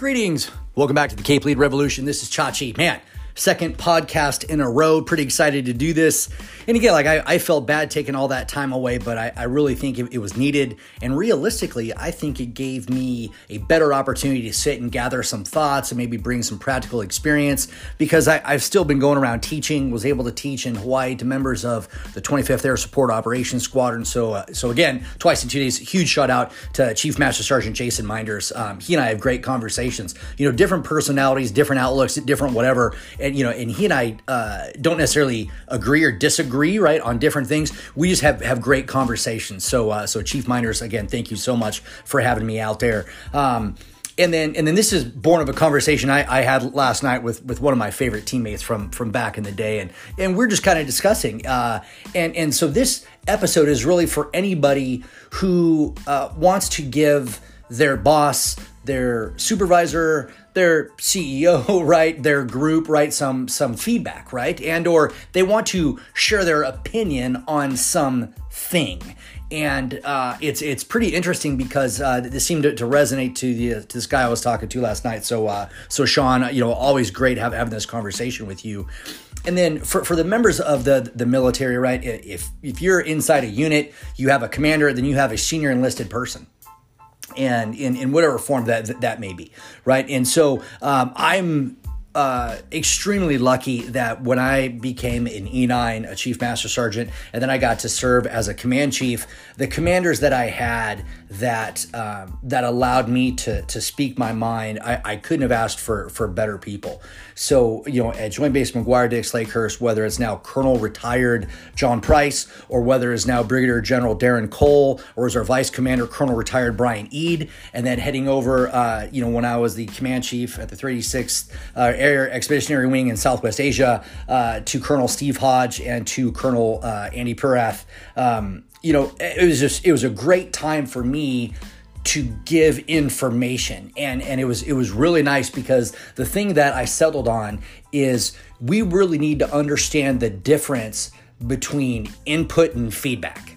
Greetings. Welcome back to the Cape Lead Revolution. This is Chachi. Man, second podcast in a row. Pretty excited to do this. And again, like I, I felt bad taking all that time away, but I, I really think it, it, was needed. And realistically, I think it gave me a better opportunity to sit and gather some thoughts and maybe bring some practical experience because I, have still been going around teaching, was able to teach in Hawaii to members of the 25th Air Support Operations Squadron. So, uh, so again, twice in two days, huge shout out to Chief Master Sergeant Jason Minders. Um, he and I have great conversations, you know, different personalities, different outlooks, different whatever. And and you know, and he and I uh, don't necessarily agree or disagree, right, on different things. We just have have great conversations. So, uh, so Chief Miners, again, thank you so much for having me out there. Um, and then and then this is born of a conversation I, I, had last night with with one of my favorite teammates from from back in the day, and and we're just kind of discussing. Uh, and and so this episode is really for anybody who uh, wants to give their boss, their supervisor, their CEO, right, their group, right, some some feedback, right, and or they want to share their opinion on some thing. And uh, it's it's pretty interesting because uh, this seemed to, to resonate to the to this guy I was talking to last night. So uh, so Sean, you know, always great have, having this conversation with you. And then for, for the members of the the military, right? If if you're inside a unit, you have a commander, then you have a senior enlisted person and in, in whatever form that that may be, right? And so um, I'm uh, extremely lucky that when I became an E9, a chief master sergeant, and then I got to serve as a command chief, the commanders that I had that um, that allowed me to to speak my mind, I, I couldn't have asked for for better people. So you know, at Joint Base McGuire Dix Lakehurst, whether it's now Colonel retired John Price, or whether it's now Brigadier General Darren Cole, or is our Vice Commander Colonel retired Brian Ead, and then heading over, uh, you know, when I was the command chief at the 36th. Uh, Air Expeditionary Wing in Southwest Asia, uh, to Colonel Steve Hodge and to Colonel uh, Andy Purath. Um, you know, it was just it was a great time for me to give information and and it was it was really nice because the thing that I settled on is we really need to understand the difference between input and feedback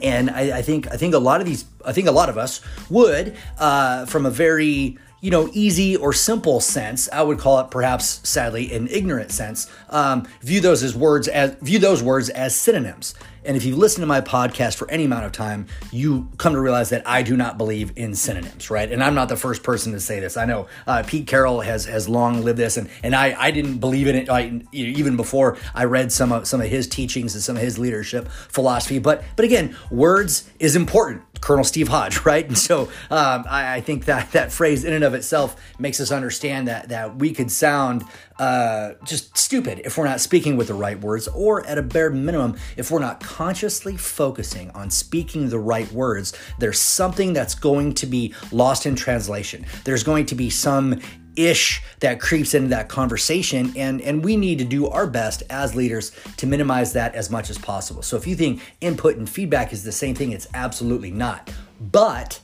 and I, I think I think a lot of these I think a lot of us would uh, from a very you know, easy or simple sense, I would call it perhaps sadly an ignorant sense, um, view those as words as view those words as synonyms. And if you listen to my podcast for any amount of time, you come to realize that I do not believe in synonyms, right? And I'm not the first person to say this. I know uh, Pete Carroll has has long lived this, and and I, I didn't believe in it I, even before I read some of some of his teachings and some of his leadership philosophy. But but again, words is important. Colonel Steve Hodge, right? And so um, I, I, think that that phrase in and of itself makes us understand that that we could sound uh, just stupid if we're not speaking with the right words, or at a bare minimum, if we're not consciously focusing on speaking the right words, there's something that's going to be lost in translation. There's going to be some ish that creeps into that conversation and and we need to do our best as leaders to minimize that as much as possible. So if you think input and feedback is the same thing, it's absolutely not. But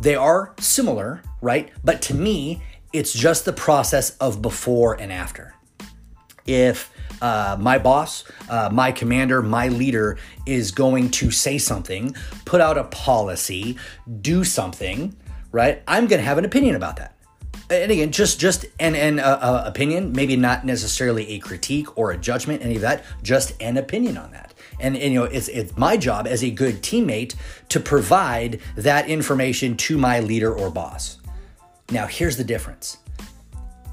they are similar, right? But to me, it's just the process of before and after. If uh, my boss, uh, my commander, my leader is going to say something, put out a policy, do something, right? I'm going to have an opinion about that. And again, just just an an uh, uh, opinion, maybe not necessarily a critique or a judgment, any of that, just an opinion on that. And, and, you know, it's it's my job as a good teammate to provide that information to my leader or boss. Now, here's the difference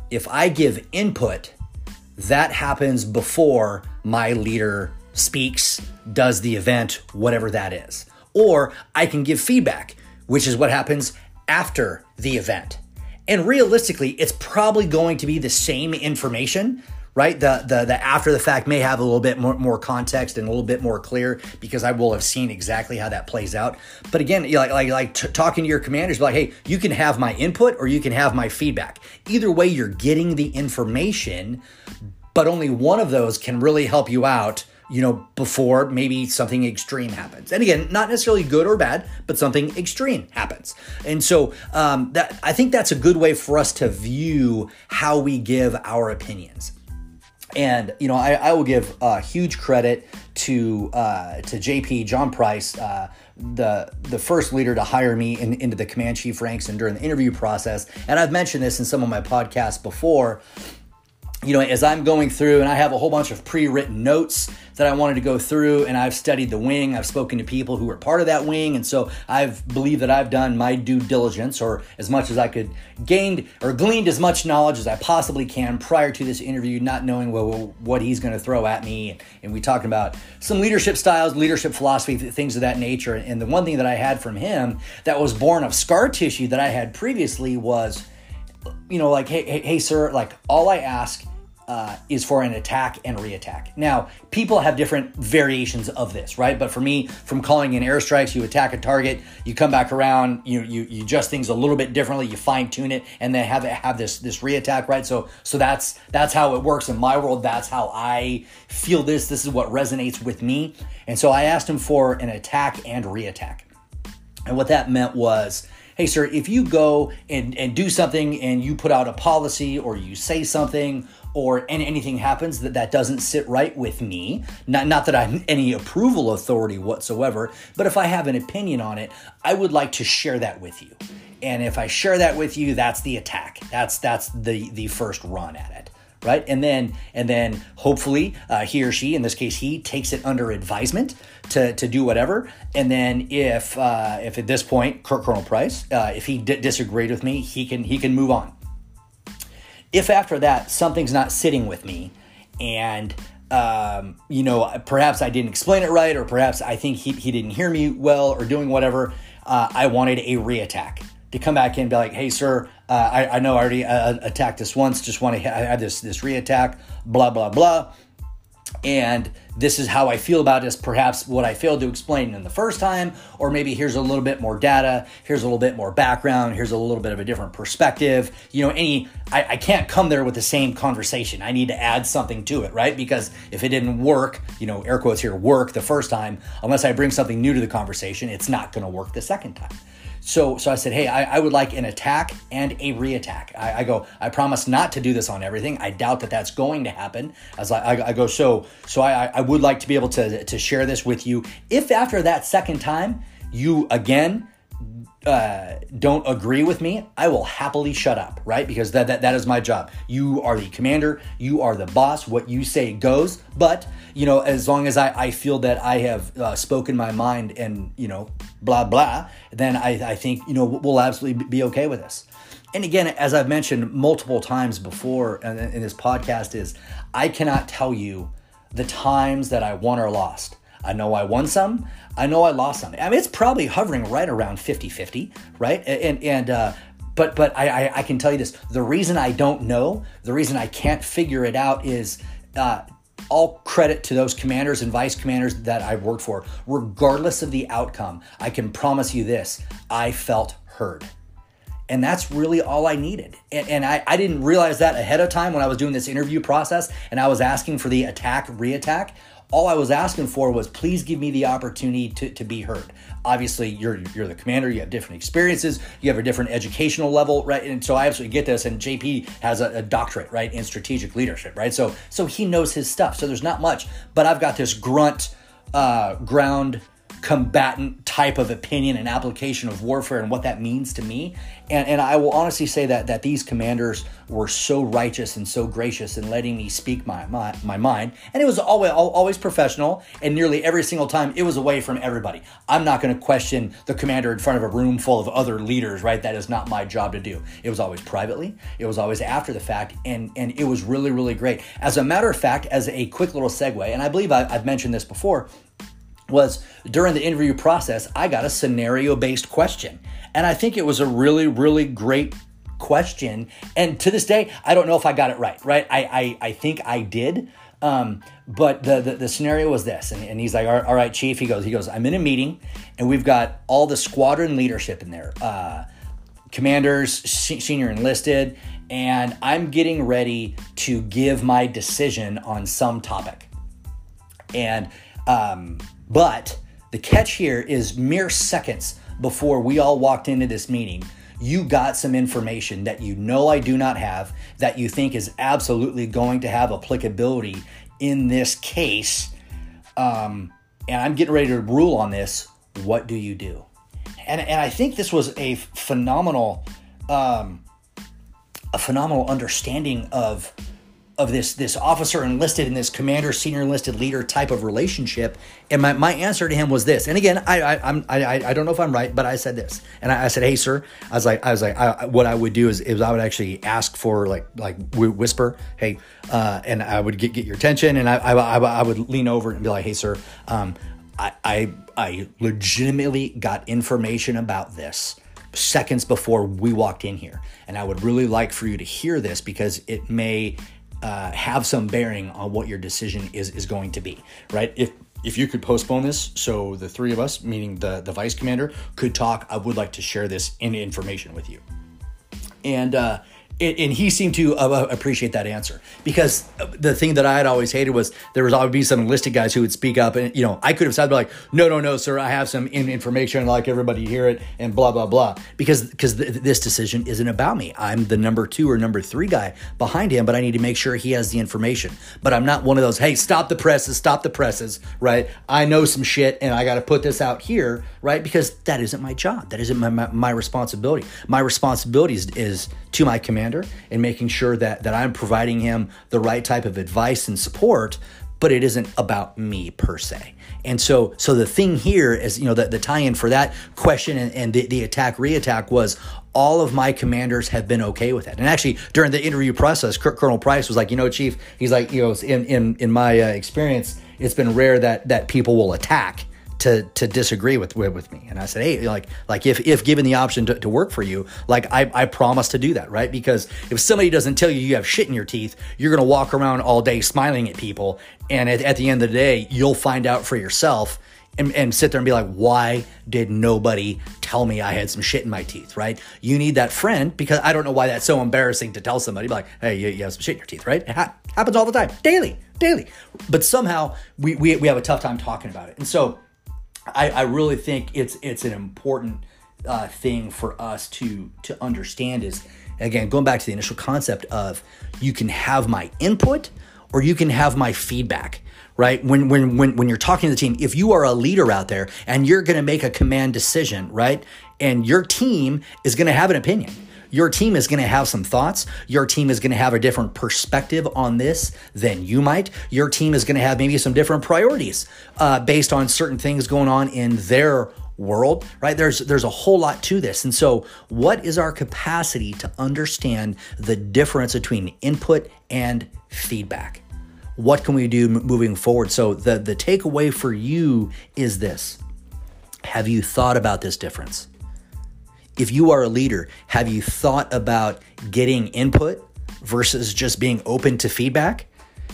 if I give input, that happens before my leader speaks, does the event, whatever that is. Or I can give feedback, which is what happens after the event. And realistically, it's probably going to be the same information, right? The the the after the fact may have a little bit more, more context and a little bit more clear because I will have seen exactly how that plays out. But again, like like like t- talking to your commanders, like, hey, you can have my input or you can have my feedback. Either way, you're getting the information, but only one of those can really help you out you know, before maybe something extreme happens. And again, not necessarily good or bad, but something extreme happens. And so um, that I think that's a good way for us to view how we give our opinions. And you know, I, I will give uh, huge credit to uh, to JP John Price, uh, the the first leader to hire me in, into the command chief ranks and during the interview process. And I've mentioned this in some of my podcasts before you know, as I'm going through and I have a whole bunch of pre written notes that I wanted to go through, and I've studied the wing, I've spoken to people who were part of that wing, and so I've believed that I've done my due diligence or as much as I could gained or gleaned as much knowledge as I possibly can prior to this interview, not knowing what, what he's going to throw at me. And we talked about some leadership styles, leadership philosophy, things of that nature. And the one thing that I had from him that was born of scar tissue that I had previously was you know, like, hey, hey, hey sir, like all I ask uh, is for an attack and reattack. Now, people have different variations of this, right? But for me, from calling in airstrikes, you attack a target, you come back around, you you, you adjust things a little bit differently, you fine tune it, and then have it have this this reattack, right? So so that's that's how it works in my world. That's how I feel this. This is what resonates with me. And so I asked him for an attack and reattack, and what that meant was hey, sir, if you go and, and do something and you put out a policy or you say something or and anything happens that that doesn't sit right with me, not, not that I'm any approval authority whatsoever, but if I have an opinion on it, I would like to share that with you. And if I share that with you, that's the attack. That's that's the the first run at it right? And then and then hopefully uh, he or she in this case he takes it under advisement to, to do whatever. And then if uh, if at this point colonel price uh, if he d- disagreed with me he can he can move on. If after that something's not sitting with me and um, you know perhaps i didn't explain it right or perhaps i think he, he didn't hear me well or doing whatever uh, i wanted a reattack to come back in and be like, hey, sir, uh, I, I, know I already uh, attacked this once, just want to have this, this reattack, blah, blah, blah. And this is how I feel about this. Perhaps what I failed to explain in the first time, or maybe here's a little bit more data, here's a little bit more background, here's a little bit of a different perspective. You know, any, I, I can't come there with the same conversation. I need to add something to it, right? Because if it didn't work, you know, air quotes here, work the first time, unless I bring something new to the conversation, it's not going to work the second time. So, so I said, hey, I, I would like an attack and a reattack. I, I go, I promise not to do this on everything. I doubt that that's going to happen. I, I, I go, so, so I, I would like to be able to, to share this with you. If after that second time you again uh, don't agree with me, I will happily shut up, right? Because that, that that is my job. You are the commander, you are the boss. What you say goes. But you know, as long as I, I feel that I have uh, spoken my mind and you know, blah blah, then I, I think you know we'll absolutely be okay with this. And again, as I've mentioned multiple times before in, in this podcast, is I cannot tell you the times that I won or lost. I know I won some. I know I lost some. I mean, it's probably hovering right around 50 50, right? And, and, uh, but, but I, I, I, can tell you this the reason I don't know, the reason I can't figure it out is uh, all credit to those commanders and vice commanders that I've worked for. Regardless of the outcome, I can promise you this I felt heard. And that's really all I needed. And, and I, I didn't realize that ahead of time when I was doing this interview process and I was asking for the attack, reattack all I was asking for was please give me the opportunity to, to be heard. Obviously, you're you're the commander, you have different experiences, you have a different educational level, right? And so I absolutely get this. And JP has a, a doctorate, right, in strategic leadership, right? So so he knows his stuff. So there's not much, but I've got this grunt uh, ground combatant type of opinion and application of warfare and what that means to me. And, and I will honestly say that that these commanders were so righteous and so gracious in letting me speak my, my, my mind. And it was always always professional and nearly every single time it was away from everybody. I'm not going to question the commander in front of a room full of other leaders, right? That is not my job to do. It was always privately. It was always after the fact. And, and it was really, really great. As a matter of fact, as a quick little segue, and I believe I, I've mentioned this before, was during the interview process, I got a scenario based question. And I think it was a really, really great question. And to this day, I don't know if I got it right, right? I, I, I think I did. Um, but the, the, the, scenario was this, and, and he's like, all right, chief, he goes, he goes, I'm in a meeting and we've got all the squadron leadership in there, uh, commanders, senior enlisted, and I'm getting ready to give my decision on some topic. And, um, but the catch here is mere seconds before we all walked into this meeting, you got some information that you know I do not have, that you think is absolutely going to have applicability in this case. um, and I'm getting ready to rule on this. What do you do? And, and I think this was a phenomenal, um, a phenomenal understanding of of this this officer enlisted and this commander senior enlisted leader type of relationship. And my, my answer to him was this. And again I, I I'm I, I don't know if I'm right but I said this. And I, I said hey sir I was like I was like I, what I would do is, is I would actually ask for like like whisper hey uh, and I would get get your attention. And I, I, I would lean over and be like hey sir um, I, I I legitimately got information about this seconds before we walked in here. And I would really like for you to hear this because it may uh, have some bearing on what your decision is is going to be, right? If if you could postpone this so the three of us, meaning the the vice commander, could talk, I would like to share this in information with you. And uh, and he seemed to uh, uh, appreciate that answer. Because the thing that I had always hated was there was always be some enlisted guys who would speak up and you know I could have said like no no no sir I have some information like everybody hear it and blah blah blah. Because because th- this decision isn't about me. I'm the number two or number three guy behind him but I need to make sure he has the information. But I'm not one of those hey stop the presses stop the presses right? I know some shit and I got to put this out here right? Because that isn't my job. That isn't my, my, my responsibility. My responsibility is, is to my commander and making sure that that I'm providing him the right type of advice and support but it isn't about me per se. And so so the thing here is, you know, the, the tie-in for that question and, and the, the attack reattack was all of my commanders have been okay with that. And actually, during the interview process, Colonel Price was like, you know, Chief, he's like, you know, in in in my uh, experience, it's been rare that that people will attack to to disagree with, with me and i said hey like like if if given the option to, to work for you like I, I promise to do that right because if somebody doesn't tell you you have shit in your teeth you're gonna walk around all day smiling at people and at, at the end of the day you'll find out for yourself and, and sit there and be like, why did nobody tell me I had some shit in my teeth, right? You need that friend because I don't know why that's so embarrassing to tell somebody, like, hey, you, you have some shit in your teeth, right? It ha- happens all the time, daily, daily. But somehow we, we, we have a tough time talking about it. And so I, I really think it's it's an important uh, thing for us to to understand is again going back to the initial concept of you can have my input or you can have my feedback right? When when when when you're talking to the team if you are a leader out there and you're going to make a command decision right? And your team is going to have an opinion your team is going to have some thoughts. Your team is going to have a different perspective on this than you might. Your team is going to have maybe some different priorities uh, based on certain things going on in their world right? There's there's a whole lot to this. And so what is our capacity to understand the difference between input and feedback? What can we do moving forward? So the the takeaway for you is this. Have you thought about this difference if you are a leader, have you thought about getting input versus just being open to feedback?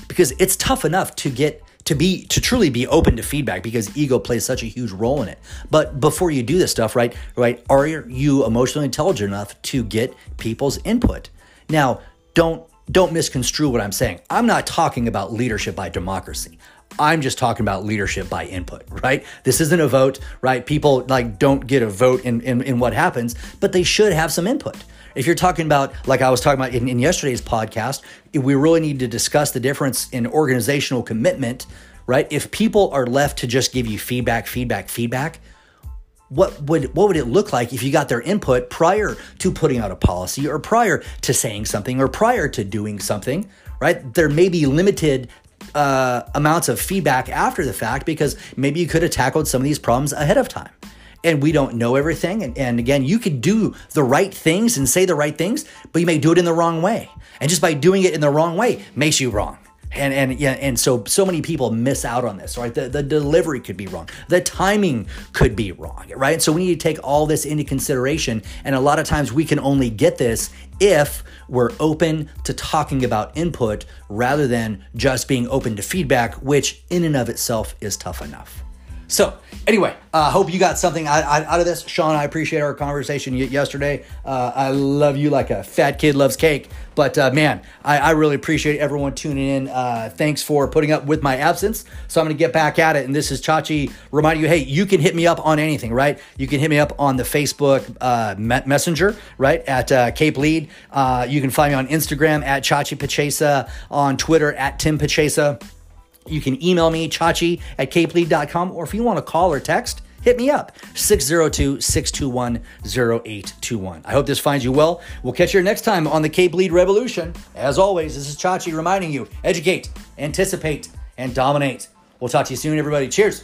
Because it's tough enough to get to be to truly be open to feedback because ego plays such a huge role in it. But before you do this stuff, right, right, are you emotionally intelligent enough to get people's input? Now, don't don't misconstrue what I'm saying. I'm not talking about leadership by democracy. I'm just talking about leadership by input, right? This isn't a vote, right? People like don't get a vote in, in, in what happens, but they should have some input. If you're talking about, like I was talking about in, in yesterday's podcast, we really need to discuss the difference in organizational commitment, right? If people are left to just give you feedback, feedback, feedback, what would what would it look like if you got their input prior to putting out a policy or prior to saying something or prior to doing something right there may be limited uh, amounts of feedback after the fact because maybe you could have tackled some of these problems ahead of time. And we don't know everything. And, and again, you could do the right things and say the right things, but you may do it in the wrong way. And just by doing it in the wrong way makes you wrong and and yeah and so so many people miss out on this right? The, the delivery could be wrong. The timing could be wrong right? So we need to take all this into consideration. And a lot of times we can only get this if we're open to talking about input rather than just being open to feedback, which in and of itself is tough enough. So, anyway, I uh, hope you got something out, out, of this. Sean, I appreciate our conversation yesterday. Uh, I love you like a fat kid loves cake. But uh, man, I, I, really appreciate everyone tuning in. Uh, thanks for putting up with my absence. So I'm going to get back at it. And this is Chachi reminding you hey, you can hit me up on anything, right? You can hit me up on the Facebook uh, Messenger, right? At uh, Cape Lead. you can find me on Instagram at Chachi Pachesa, on Twitter at Tim Pachesa You can email me, chachi at capelead.com, or if you want to call or text, hit me up 602 621 0821. I hope this finds you well. We'll catch you next time on the Cape Lead Revolution. As always, this is Chachi reminding you educate, anticipate, and dominate. We'll talk to you soon, everybody. Cheers.